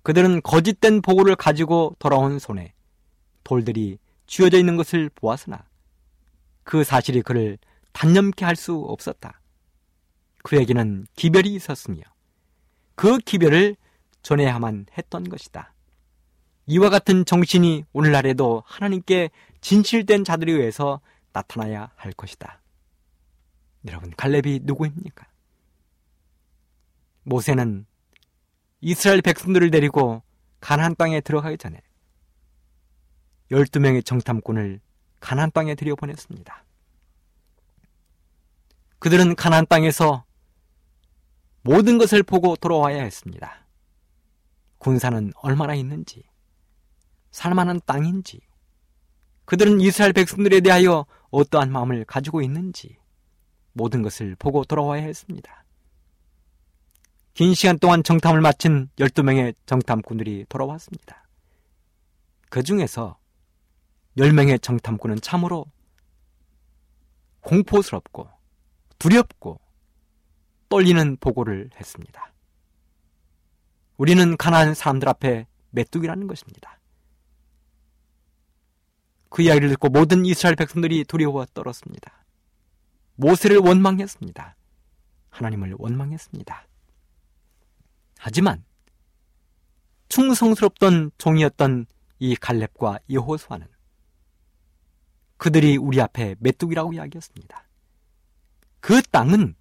그들은 거짓된 보고를 가지고 돌아온 손에 돌들이 쥐어져 있는 것을 보았으나 그 사실이 그를 단념케 할 수 없었다. 그에게는 기별이 있었으며 그 기별을 전해야만 했던 것이다. 이와 같은 정신이 오늘날에도 하나님께 진실된 자들에 의해서 나타나야 할 것이다. 여러분, 갈렙이 누구입니까? 모세는 이스라엘 백성들을 데리고 가나안 땅에 들어가기 전에 12명의 정탐꾼을 가나안 땅에 들여보냈습니다. 그들은 가나안 땅에서 모든 것을 보고 돌아와야 했습니다. 군사는 얼마나 있는지, 살만한 땅인지, 그들은 이스라엘 백성들에 대하여 어떠한 마음을 가지고 있는지, 모든 것을 보고 돌아와야 했습니다. 긴 시간 동안 정탐을 마친 12명의 정탐꾼들이 돌아왔습니다. 그 중에서 10명의 정탐꾼은 참으로 공포스럽고 두렵고 떨리는 보고를 했습니다. 우리는 가난한 사람들 앞에 메뚜기라는 것입니다. 그 이야기를 듣고 모든 이스라엘 백성들이 두려워 떨었습니다. 모세를 원망했습니다. 하나님을 원망했습니다. 하지만 충성스럽던 종이었던 이 갈렙과 여호수아는 그들이 우리 앞에 메뚜기라고 이야기했습니다. 그 땅은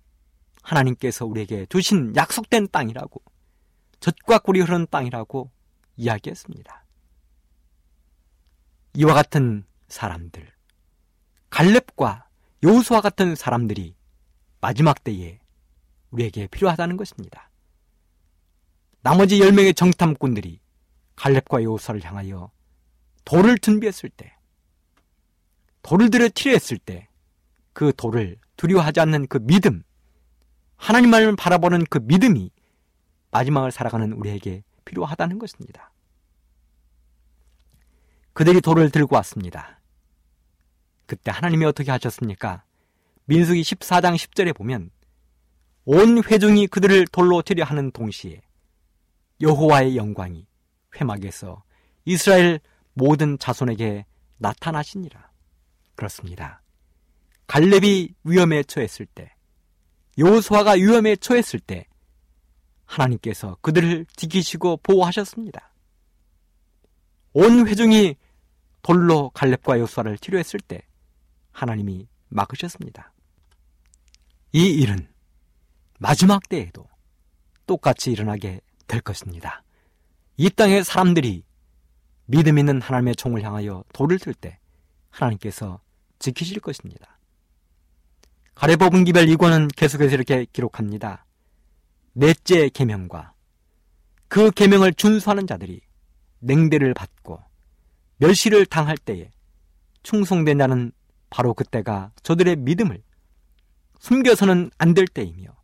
하나님께서 우리에게 주신 약속된 땅이라고 젖과 꿀이 흐르는 땅이라고 이야기했습니다. 이와 같은 사람들, 갈렙과 여호수와 같은 사람들이 마지막 때에 우리에게 필요하다는 것입니다. 나머지 10명의 정탐꾼들이 갈렙과 여호수아를 향하여 돌을 준비했을 때, 돌을 들여 치료했을 때, 그 돌을 두려워하지 않는 그 믿음, 하나님만을 바라보는 그 믿음이 마지막을 살아가는 우리에게 필요하다는 것입니다. 그들이 돌을 들고 왔습니다. 그때 하나님이 어떻게 하셨습니까? 민수기 14장 10절에 보면 온 회중이 그들을 돌로 치려 하는 동시에 여호와의 영광이 회막에서 이스라엘 모든 자손에게 나타나시니라. 그렇습니다. 갈렙이 위험에 처했을 때, 여호수아가 위험에 처했을 때 하나님께서 그들을 지키시고 보호하셨습니다. 온 회중이 돌로 갈렙과 여호수아를 치료했을 때 하나님이 막으셨습니다. 이 일은 마지막 때에도 똑같이 일어나게 될 것입니다. 이 땅의 사람들이 믿음 있는 하나님의 총을 향하여 돌을 들 때 하나님께서 지키실 것입니다. 가래법은 기별 2권은 계속해서 이렇게 기록합니다. 넷째 계명과 그 계명을 준수하는 자들이 냉대를 받고 멸시를 당할 때에 충성된 자는 바로 그때가 저들의 믿음을 숨겨서는 안 될 때이며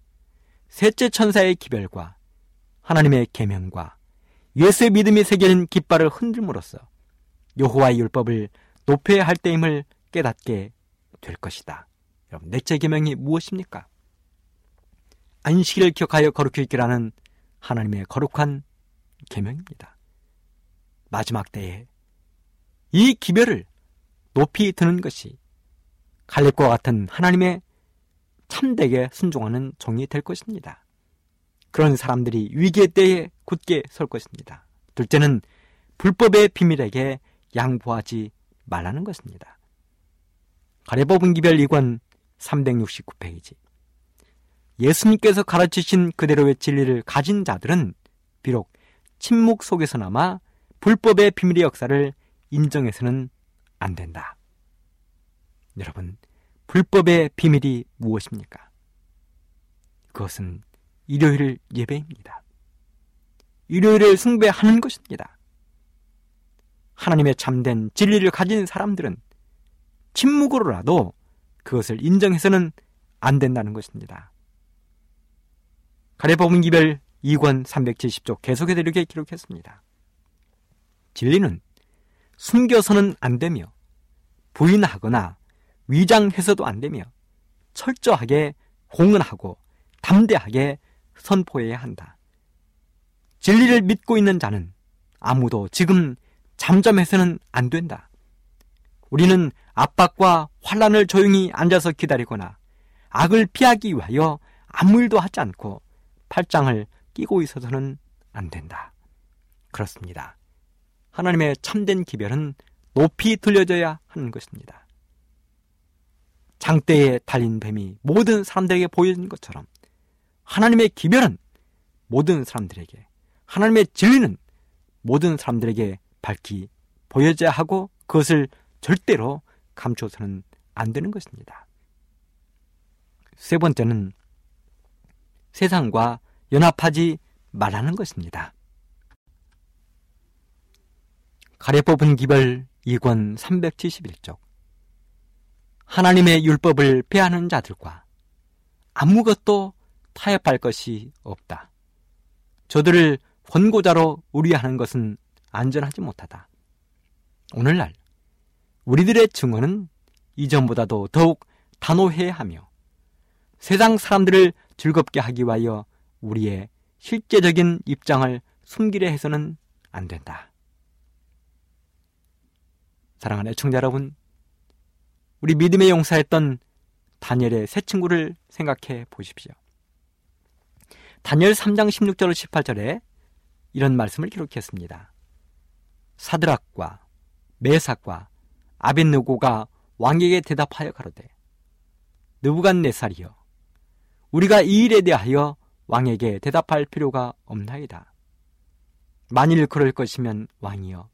셋째 천사의 기별과 하나님의 계명과 예수의 믿음이 새겨진 깃발을 흔들므로써 여호와의 율법을 높여야 할 때임을 깨닫게 될 것이다. 여러분, 넷째 계명이 무엇입니까? 안식일을 기억하여 거룩히 있기라는 하나님의 거룩한 계명입니다. 마지막 때에 이 기별을 높이 드는 것이 갈렙과 같은 하나님의 참되게 순종하는 종이 될 것입니다. 그런 사람들이 위기의 때에 굳게 설 것입니다. 둘째는 불법의 비밀에게 양보하지 말라는 것입니다. 가래법은 기별 2권 369페이지. 예수님께서 가르치신 그대로의 진리를 가진 자들은 비록 침묵 속에서나마 불법의 비밀의 역사를 인정해서는 안 된다. 여러분, 불법의 비밀이 무엇입니까? 그것은 일요일 예배입니다. 일요일을 숭배하는 것입니다. 하나님의 참된 진리를 가진 사람들은 침묵으로라도 그것을 인정해서는 안 된다는 것입니다. 가래법은 기별 2권 370조 계속해서 이렇게 기록했습니다. 진리는 숨겨서는 안 되며 부인하거나 위장해서도 안 되며 철저하게 공언하고 담대하게 선포해야 한다. 진리를 믿고 있는 자는 아무도 지금 잠잠해서는 안 된다. 우리는 압박과 환란을 조용히 앉아서 기다리거나 악을 피하기 위하여 아무 일도 하지 않고 팔짱을 끼고 있어서는 안 된다. 그렇습니다. 하나님의 참된 기별은 높이 들려져야 하는 것입니다. 장대에 달린 뱀이 모든 사람들에게 보여진 것처럼 하나님의 기별은 모든 사람들에게 하나님의 진리는 모든 사람들에게 밝히 보여져야 하고 그것을 절대로 감춰서는 안 되는 것입니다. 세 번째는 세상과 연합하지 말라는 것입니다. 가래 뽑은 기별 2권 371쪽 하나님의 율법을 배하는 자들과 아무것도 타협할 것이 없다. 저들을 권고자로 우리하는 것은 안전하지 못하다. 오늘날 우리들의 증언은 이전보다도 더욱 단호해하며 세상 사람들을 즐겁게 하기 위하여 우리의 실제적인 입장을 숨기려 해서는 안 된다. 사랑하는 애청자 여러분, 우리 믿음의 용사였던 다니엘의 새 친구를 생각해 보십시오. 다니엘 3장 16절 18절에 이런 말씀을 기록했습니다. 사드락과 메삭과 아벤느고가 왕에게 대답하여 가로되 느부갓네살이여 우리가 이 일에 대하여 왕에게 대답할 필요가 없나이다. 만일 그럴 것이면 왕이여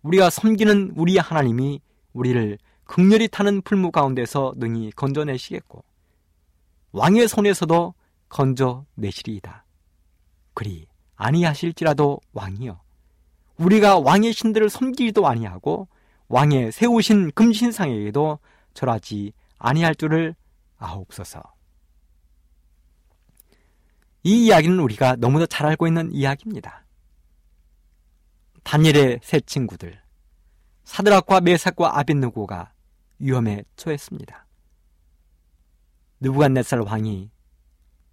우리가 섬기는 우리 하나님이 우리를 극렬히 타는 풀무 가운데서 능히 건져내시겠고 왕의 손에서도 건져내시리이다. 그리 아니하실지라도 왕이여 우리가 왕의 신들을 섬기지도 아니하고 왕의 세우신 금신상에게도 절하지 아니할 줄을 아옵소서. 이 이야기는 우리가 너무도 잘 알고 있는 이야기입니다. 다니엘의 세 친구들 사드락과 메삭과 아벤누고가 위험에 처했습니다. 느부갓네살 왕이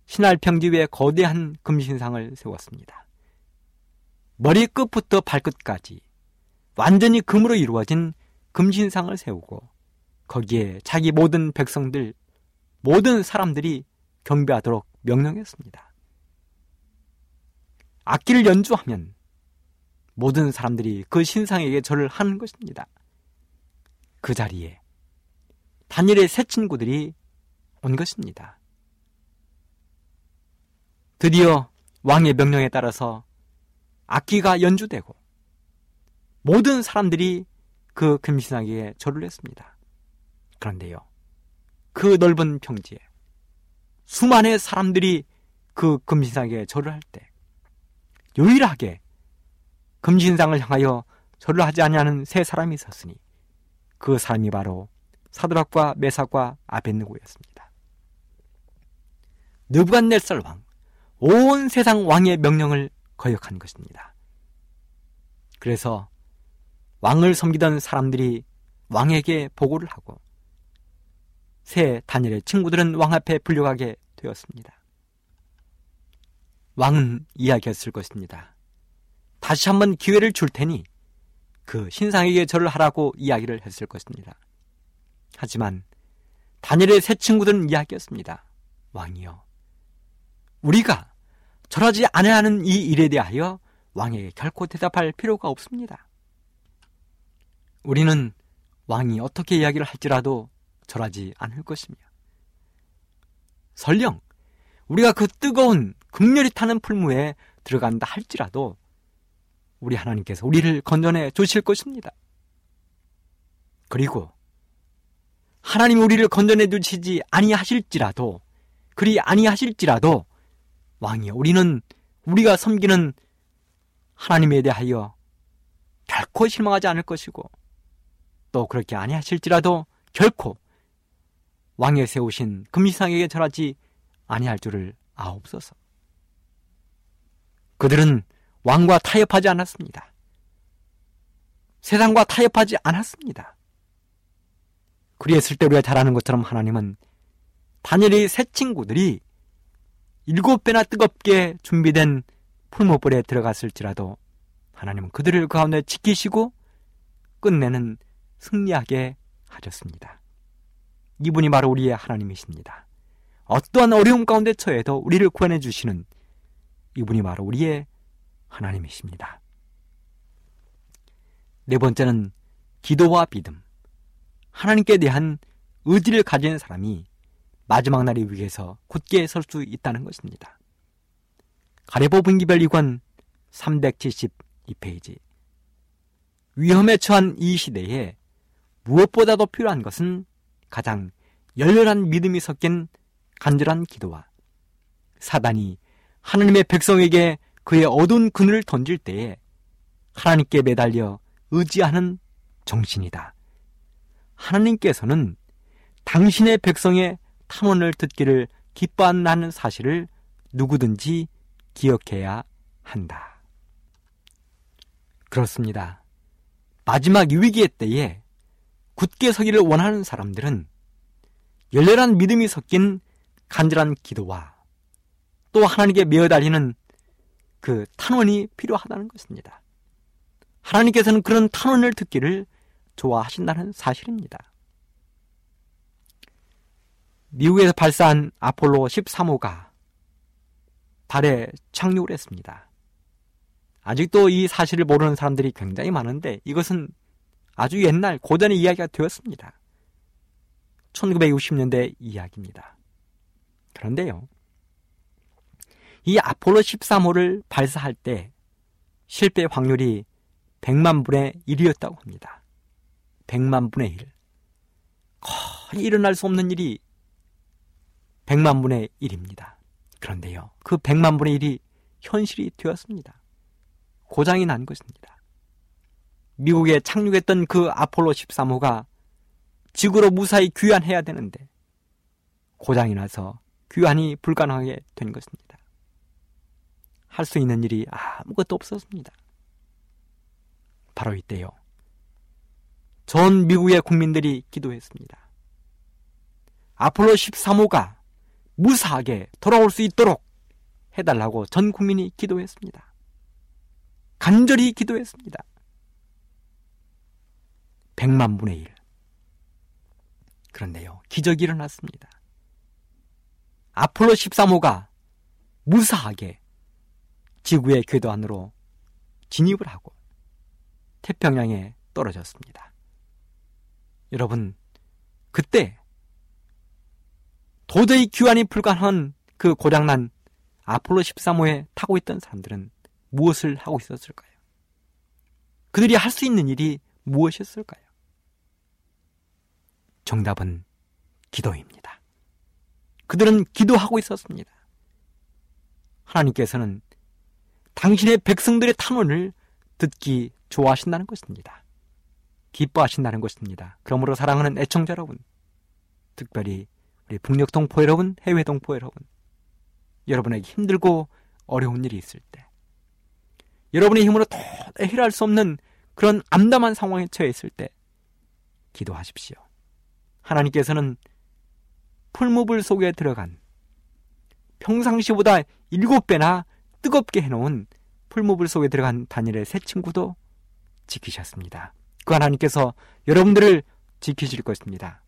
신할 평지 위에 거대한 금신상을 세웠습니다. 머리 끝부터 발끝까지 완전히 금으로 이루어진 금신상을 세우고 거기에 자기 모든 백성들, 모든 사람들이 경배하도록 명령했습니다. 악기를 연주하면 모든 사람들이 그 신상에게 절을 하는 것입니다. 그 자리에 다니엘의 새 친구들이 온 것입니다. 드디어 왕의 명령에 따라서 악기가 연주되고 모든 사람들이 그 금신하기에 절을 했습니다. 그런데요, 그 넓은 평지에 수많은 사람들이 그 금신상에 절을 할 때 유일하게 금신상을 향하여 절을 하지 아니하는 세 사람이 있었으니 그 사람이 바로 사드락과 메삭과 아벤느고였습니다. 느부갓네살 왕, 온 세상 왕의 명령을 거역한 것입니다. 그래서 왕을 섬기던 사람들이 왕에게 보고를 하고 새 다니엘의 친구들은 왕 앞에 불려가게 되었습니다. 왕은 이야기했을 것입니다. 다시 한번 기회를 줄 테니 그 신상에게 절을 하라고 이야기를 했을 것입니다. 하지만 다니엘의 새 친구들은 이야기했습니다. 왕이여, 우리가 절하지 않아야 하는 이 일에 대하여 왕에게 결코 대답할 필요가 없습니다. 우리는 왕이 어떻게 이야기를 할지라도 절하지 않을 것이며 설령 우리가 그 뜨거운 극렬히 타는 풀무에 들어간다 할지라도 우리 하나님께서 우리를 건져내 주실 것입니다. 그리고 하나님 우리를 건져내 주시지 아니하실지라도 그리 아니하실지라도 왕이여 우리는 우리가 섬기는 하나님에 대하여 결코 실망하지 않을 것이고 또 그렇게 아니하실지라도 결코 왕에 세우신 금시상에게 절하지 아니할 줄을 아옵소서. 그들은 왕과 타협하지 않았습니다. 세상과 타협하지 않았습니다. 그리했을 때 우리가 잘 아는 것처럼 하나님은 다니엘의 새 친구들이 일곱 배나 뜨겁게 준비된 풀모불에 들어갔을지라도 하나님은 그들을 그 가운데 지키시고 끝내는 승리하게 하셨습니다. 이분이 바로 우리의 하나님이십니다. 어떠한 어려움 가운데 처해도 우리를 구원해 주시는 이분이 바로 우리의 하나님이십니다. 네 번째는 기도와 믿음. 하나님께 대한 의지를 가진 사람이 마지막 날의 위기에서 굳게 설 수 있다는 것입니다. 가레보 분기별 2권 372페이지. 위험에 처한 이 시대에 무엇보다도 필요한 것은 가장 열렬한 믿음이 섞인 간절한 기도와 사단이 하나님의 백성에게 그의 어두운 그늘을 던질 때에 하나님께 매달려 의지하는 정신이다. 하나님께서는 당신의 백성의 탄원을 듣기를 기뻐한다는 사실을 누구든지 기억해야 한다. 그렇습니다. 마지막 위기의 때에 굳게 서기를 원하는 사람들은 열렬한 믿음이 섞인 간절한 기도와 또 하나님께 매어 달리는 그 탄원이 필요하다는 것입니다. 하나님께서는 그런 탄원을 듣기를 좋아하신다는 사실입니다. 미국에서 발사한 아폴로 13호가 달에 착륙을 했습니다. 아직도 이 사실을 모르는 사람들이 굉장히 많은데 이것은 아주 옛날 고전의 이야기가 되었습니다. 1960년대 이야기입니다. 그런데요. 이 아폴로 13호를 발사할 때 실패 확률이 100만 분의 1이었다고 합니다. 100만 분의 1. 거의 일어날 수 없는 일이 100만 분의 1입니다. 그런데요. 그 100만 분의 1이 현실이 되었습니다. 고장이 난 것입니다. 미국에 착륙했던 그 아폴로 13호가 지구로 무사히 귀환해야 되는데 고장이 나서 귀환이 불가능하게 된 것입니다. 할 수 있는 일이 아무것도 없었습니다. 바로 이때요. 전 미국의 국민들이 기도했습니다. 아폴로 13호가 무사하게 돌아올 수 있도록 해달라고 전 국민이 기도했습니다. 간절히 기도했습니다. 100만 분의 1. 그런데요, 기적이 일어났습니다. 아폴로 13호가 무사하게 지구의 궤도 안으로 진입을 하고 태평양에 떨어졌습니다. 여러분, 그때 도저히 귀환이 불가능한 그 고장난 아폴로 13호에 타고 있던 사람들은 무엇을 하고 있었을까요? 그들이 할 수 있는 일이 무엇이었을까요? 정답은 기도입니다. 그들은 기도하고 있었습니다. 하나님께서는 당신의 백성들의 탄원을 듣기 좋아하신다는 것입니다. 기뻐하신다는 것입니다. 그러므로 사랑하는 애청자 여러분, 특별히 우리 북녘 동포 여러분, 해외 동포 여러분, 여러분에게 힘들고 어려운 일이 있을 때, 여러분의 힘으로 도저히 해결할 수 없는 그런 암담한 상황에 처해 있을 때, 기도하십시오. 하나님께서는 풀무불 속에 들어간 평상시보다 일곱 배나 뜨겁게 해놓은 풀무불 속에 들어간 다니엘의 새 친구도 지키셨습니다. 그 하나님께서 여러분들을 지키실 것입니다.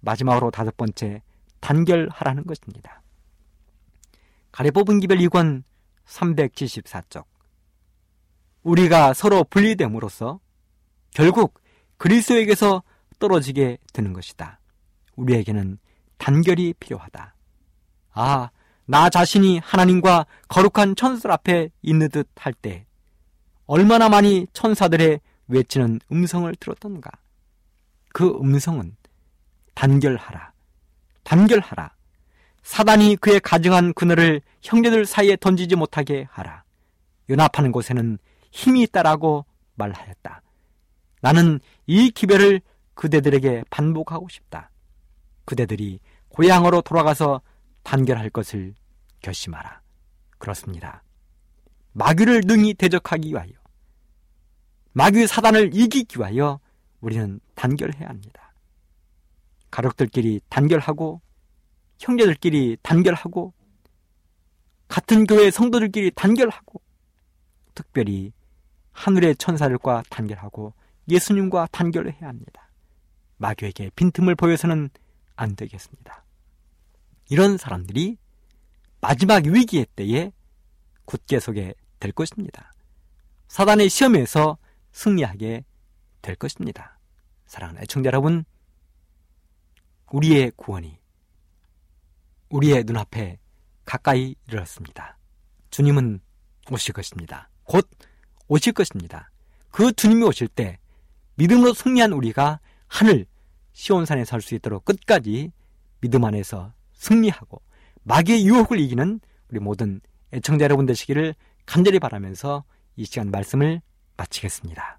마지막으로 다섯 번째, 단결하라는 것입니다. 가래 뽑은 기별 2권 374쪽. 우리가 서로 분리됨으로써 결국 그리스도에게서 떨어지게 되는 것이다. 우리에게는 단결이 필요하다. 아, 나 자신이 하나님과 거룩한 천사들 앞에 있는 듯 할 때 얼마나 많이 천사들의 외치는 음성을 들었던가. 그 음성은 단결하라. 단결하라. 사단이 그의 가증한 그늘을 형제들 사이에 던지지 못하게 하라. 연합하는 곳에는 힘이 있다라고 말하였다. 나는 이 기별을 그대들에게 반복하고 싶다. 그대들이 고향으로 돌아가서 단결할 것을 결심하라. 그렇습니다. 마귀를 능히 대적하기 위하여, 마귀 사단을 이기기 위하여 우리는 단결해야 합니다. 가족들끼리 단결하고, 형제들끼리 단결하고, 같은 교회 성도들끼리 단결하고, 특별히 하늘의 천사들과 단결하고 예수님과 단결을 해야 합니다. 마귀에게 빈틈을 보여서는 안 되겠습니다. 이런 사람들이 마지막 위기의 때에 굳게 서게 될 것입니다. 사단의 시험에서 승리하게 될 것입니다. 사랑하는 애청자 여러분, 우리의 구원이 우리의 눈앞에 가까이 이르렀습니다. 주님은 오실 것입니다. 곧 오실 것입니다. 그 주님이 오실 때 믿음으로 승리한 우리가 하늘 시온산에 살 수 있도록 끝까지 믿음 안에서 승리하고 마귀의 유혹을 이기는 우리 모든 애청자 여러분 되시기를 간절히 바라면서 이 시간 말씀을 마치겠습니다.